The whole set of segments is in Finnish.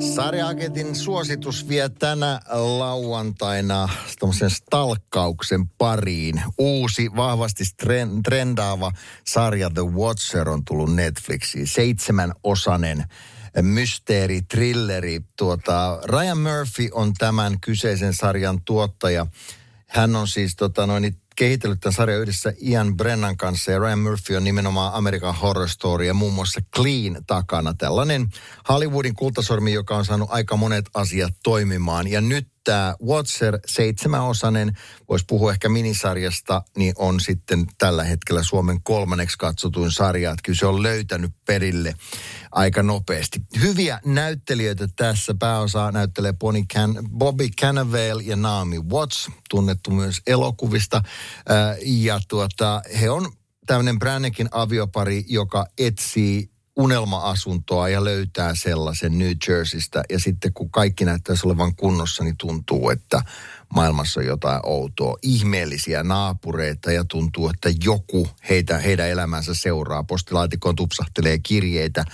Sarjaaketin suositus vie tänä lauantaina tämmöisen stalkkauksen pariin. Uusi, vahvasti trendaava sarja The Watcher on tullut Netflixiin. Seitsemän osanen mysteeri, trilleri. Tuota, Ryan Murphy on tämän kyseisen sarjan tuottaja. Hän on siis tota, noin, kehitellyt tämän sarjan yhdessä Ian Brennan kanssa ja Ryan Murphy on nimenomaan American Horror Story ja muun muassa Clean takana. Tällainen Hollywoodin kultasormi, joka on saanut aika monet asiat toimimaan. Ja nyt tämä Watcher seitsemänosainen, voisi puhua ehkä minisarjasta, niin on sitten tällä hetkellä Suomen kolmanneksi katsotuin sarja. Että kyllä se on löytänyt perille aika nopeasti. Hyviä näyttelijöitä tässä. Pääosa näyttelee Bonnie Can- Bobby Cannavale ja Naomi Watts, tunnettu myös elokuvista. Ja tuota, he on tämmöinen Brannekin aviopari, joka etsii unelma-asuntoa ja löytää sellaisen New Jerseystä. Ja sitten kun kaikki näyttäisi olevan kunnossa, niin tuntuu, että maailmassa jotain outoa, ihmeellisiä naapureita ja tuntuu, että joku heitä, heidän elämänsä seuraa. Postilaatikkoon tupsahtelee kirjeitä,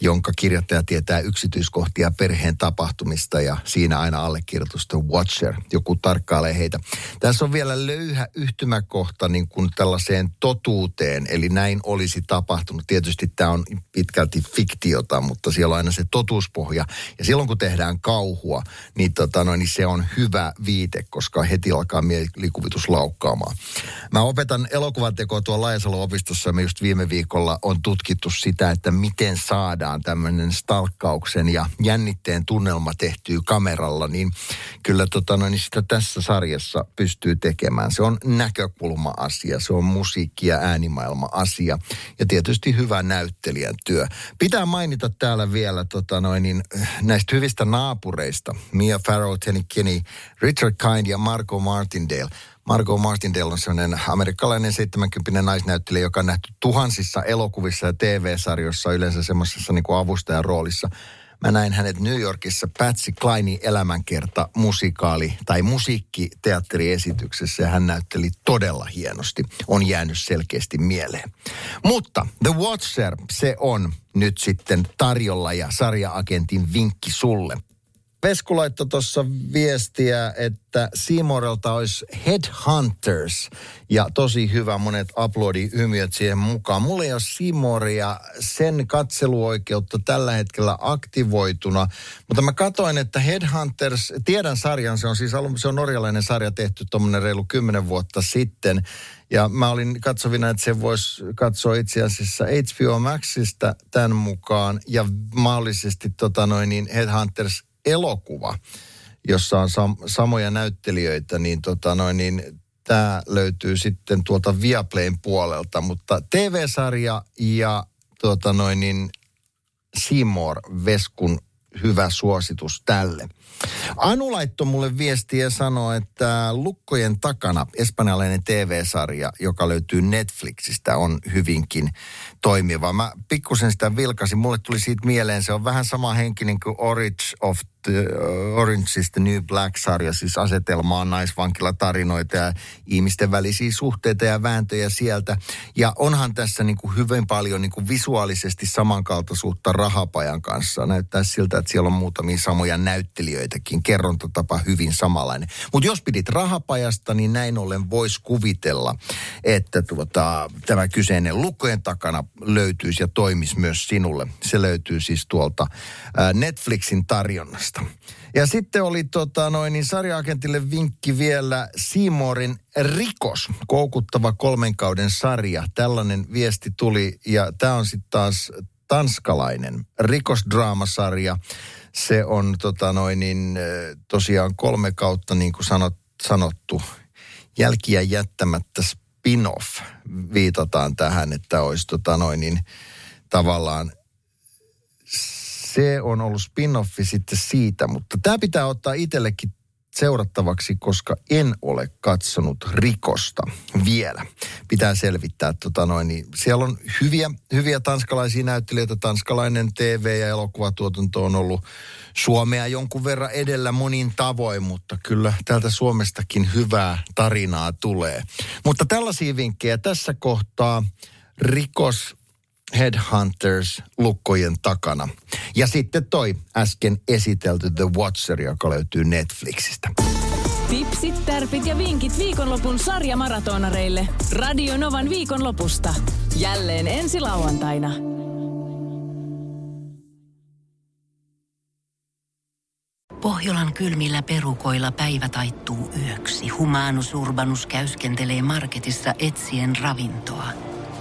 jonka kirjoittaja tietää yksityiskohtia perheen tapahtumista ja siinä aina allekirjoitusta Watcher. Joku tarkkailee heitä. Tässä on vielä löyhä yhtymäkohta niin kuin tällaiseen totuuteen, eli näin olisi tapahtunut. Tietysti tämä on pitkälti fiktiota, mutta siellä on aina se totuuspohja. Ja silloin kun tehdään kauhua, niin, tota, no, niin se on hyvä viite itse, koska heti alkaa mielikuvitus laukkaamaan. Mä opetan elokuvatekoa tuolla Laajasalo-opistossa. Me just viime viikolla on tutkittu sitä, että miten saadaan tämmöinen stalkkauksen ja jännitteen tunnelma tehtyy kameralla. Niin kyllä tota, no, niin sitä tässä sarjassa pystyy tekemään. Se on näkökulma-asia, se on musiikki- ja äänimaailma-asia. Ja tietysti hyvä näyttelijän työ. Pitää mainita täällä vielä tota, noin, niin, näistä hyvistä naapureista. Mia Farrow, Tenny Kinney, Richard Kind ja Marco Martindale. Marco Martindale on sellainen amerikkalainen 70 naisnäyttelijä, joka on nähty tuhansissa elokuvissa ja TV-sarjoissa yleensä semmoisessa niin avustajan roolissa. Mä näin hänet New Yorkissa Patsy Kleinin elämänkerta musikaali tai musiikkiteatteriesityksessä ja hän näytteli todella hienosti. On jäänyt selkeästi mieleen. Mutta The Watcher, se on nyt sitten tarjolla ja sarjaagentin vinkki sulle. Vesku laittoi tuossa viestiä, että Seamorelta olisi Headhunters. Ja tosi hyvä, monet uploadi-hymiöt siihen mukaan. Mulla ei ole Seamoria sen katseluoikeutta tällä hetkellä aktivoituna. Mutta mä katsoin, että Headhunters, tiedän sarjan, se on siis se on norjalainen sarja tehty tuommoinen reilu kymmenen vuotta sitten. Ja mä olin katsovina, että se voisi katsoa itse asiassa HBO Maxista tämän mukaan ja mahdollisesti tota noin, niin Headhunters elokuva, jossa on sam- samoja näyttelijöitä, niin, tota noin, niin tämä löytyy sitten tuolta Viaplayn puolelta, mutta TV-sarja ja tota noin, niin Seymour Veskun hyvä suositus tälle. Anu laittoi mulle viestiä ja sanoi, että Lukkojen takana espanjalainen TV-sarja, joka löytyy Netflixistä, on hyvinkin toimiva. Mä pikkusen sitä vilkasin. Mulle tuli siitä mieleen, se on vähän sama henkinen kuin Orange of Orange is the New Black-sarja, siis asetelmaa naisvankilatarinoita ja ihmisten välisiä suhteita ja vääntöjä sieltä. Ja onhan tässä niin kuin hyvin paljon niin kuin visuaalisesti samankaltaisuutta rahapajan kanssa. Näyttää siltä, että siellä on muutamia samoja näyttelijöitäkin. Kerrontatapa hyvin samanlainen. Mutta jos pidit rahapajasta, niin näin ollen voisi kuvitella, että tuota, tämä kyseinen lukkojen takana löytyisi ja toimisi myös sinulle. Se löytyy siis tuolta Netflixin tarjonnasta. Ja sitten oli tota, noin, niin sarjaagentille vinkki vielä Simorin Rikos, koukuttava kolmen kauden sarja. Tällainen viesti tuli ja tämä on sitten taas tanskalainen rikosdraamasarja. Se on tota, noin, niin, tosiaan kolme kautta, niin kuin sanot, sanottu, jälkiä jättämättä spin-off. Viitataan tähän, että olisi tota, noin, niin, tavallaan se on ollut spin-offi sitten siitä, mutta tämä pitää ottaa itsellekin seurattavaksi, koska en ole katsonut rikosta vielä. Pitää selvittää, tota noin, niin siellä on hyviä, hyviä tanskalaisia näyttelijöitä. Tanskalainen TV- ja elokuvatuotanto on ollut Suomea jonkun verran edellä monin tavoin, mutta kyllä täältä Suomestakin hyvää tarinaa tulee. Mutta tällaisia vinkkejä tässä kohtaa rikos Headhunters lukkojen takana. Ja sitten toi äsken esitelty The Watcher, joka löytyy Netflixistä. Tipsit, tärpit ja vinkit viikonlopun sarjamaratonareille. Radio Novan viikonlopusta. Jälleen ensi lauantaina. Pohjolan kylmillä perukoilla päivä taittuu yöksi. Humanus Urbanus käyskentelee marketissa etsien ravintoa.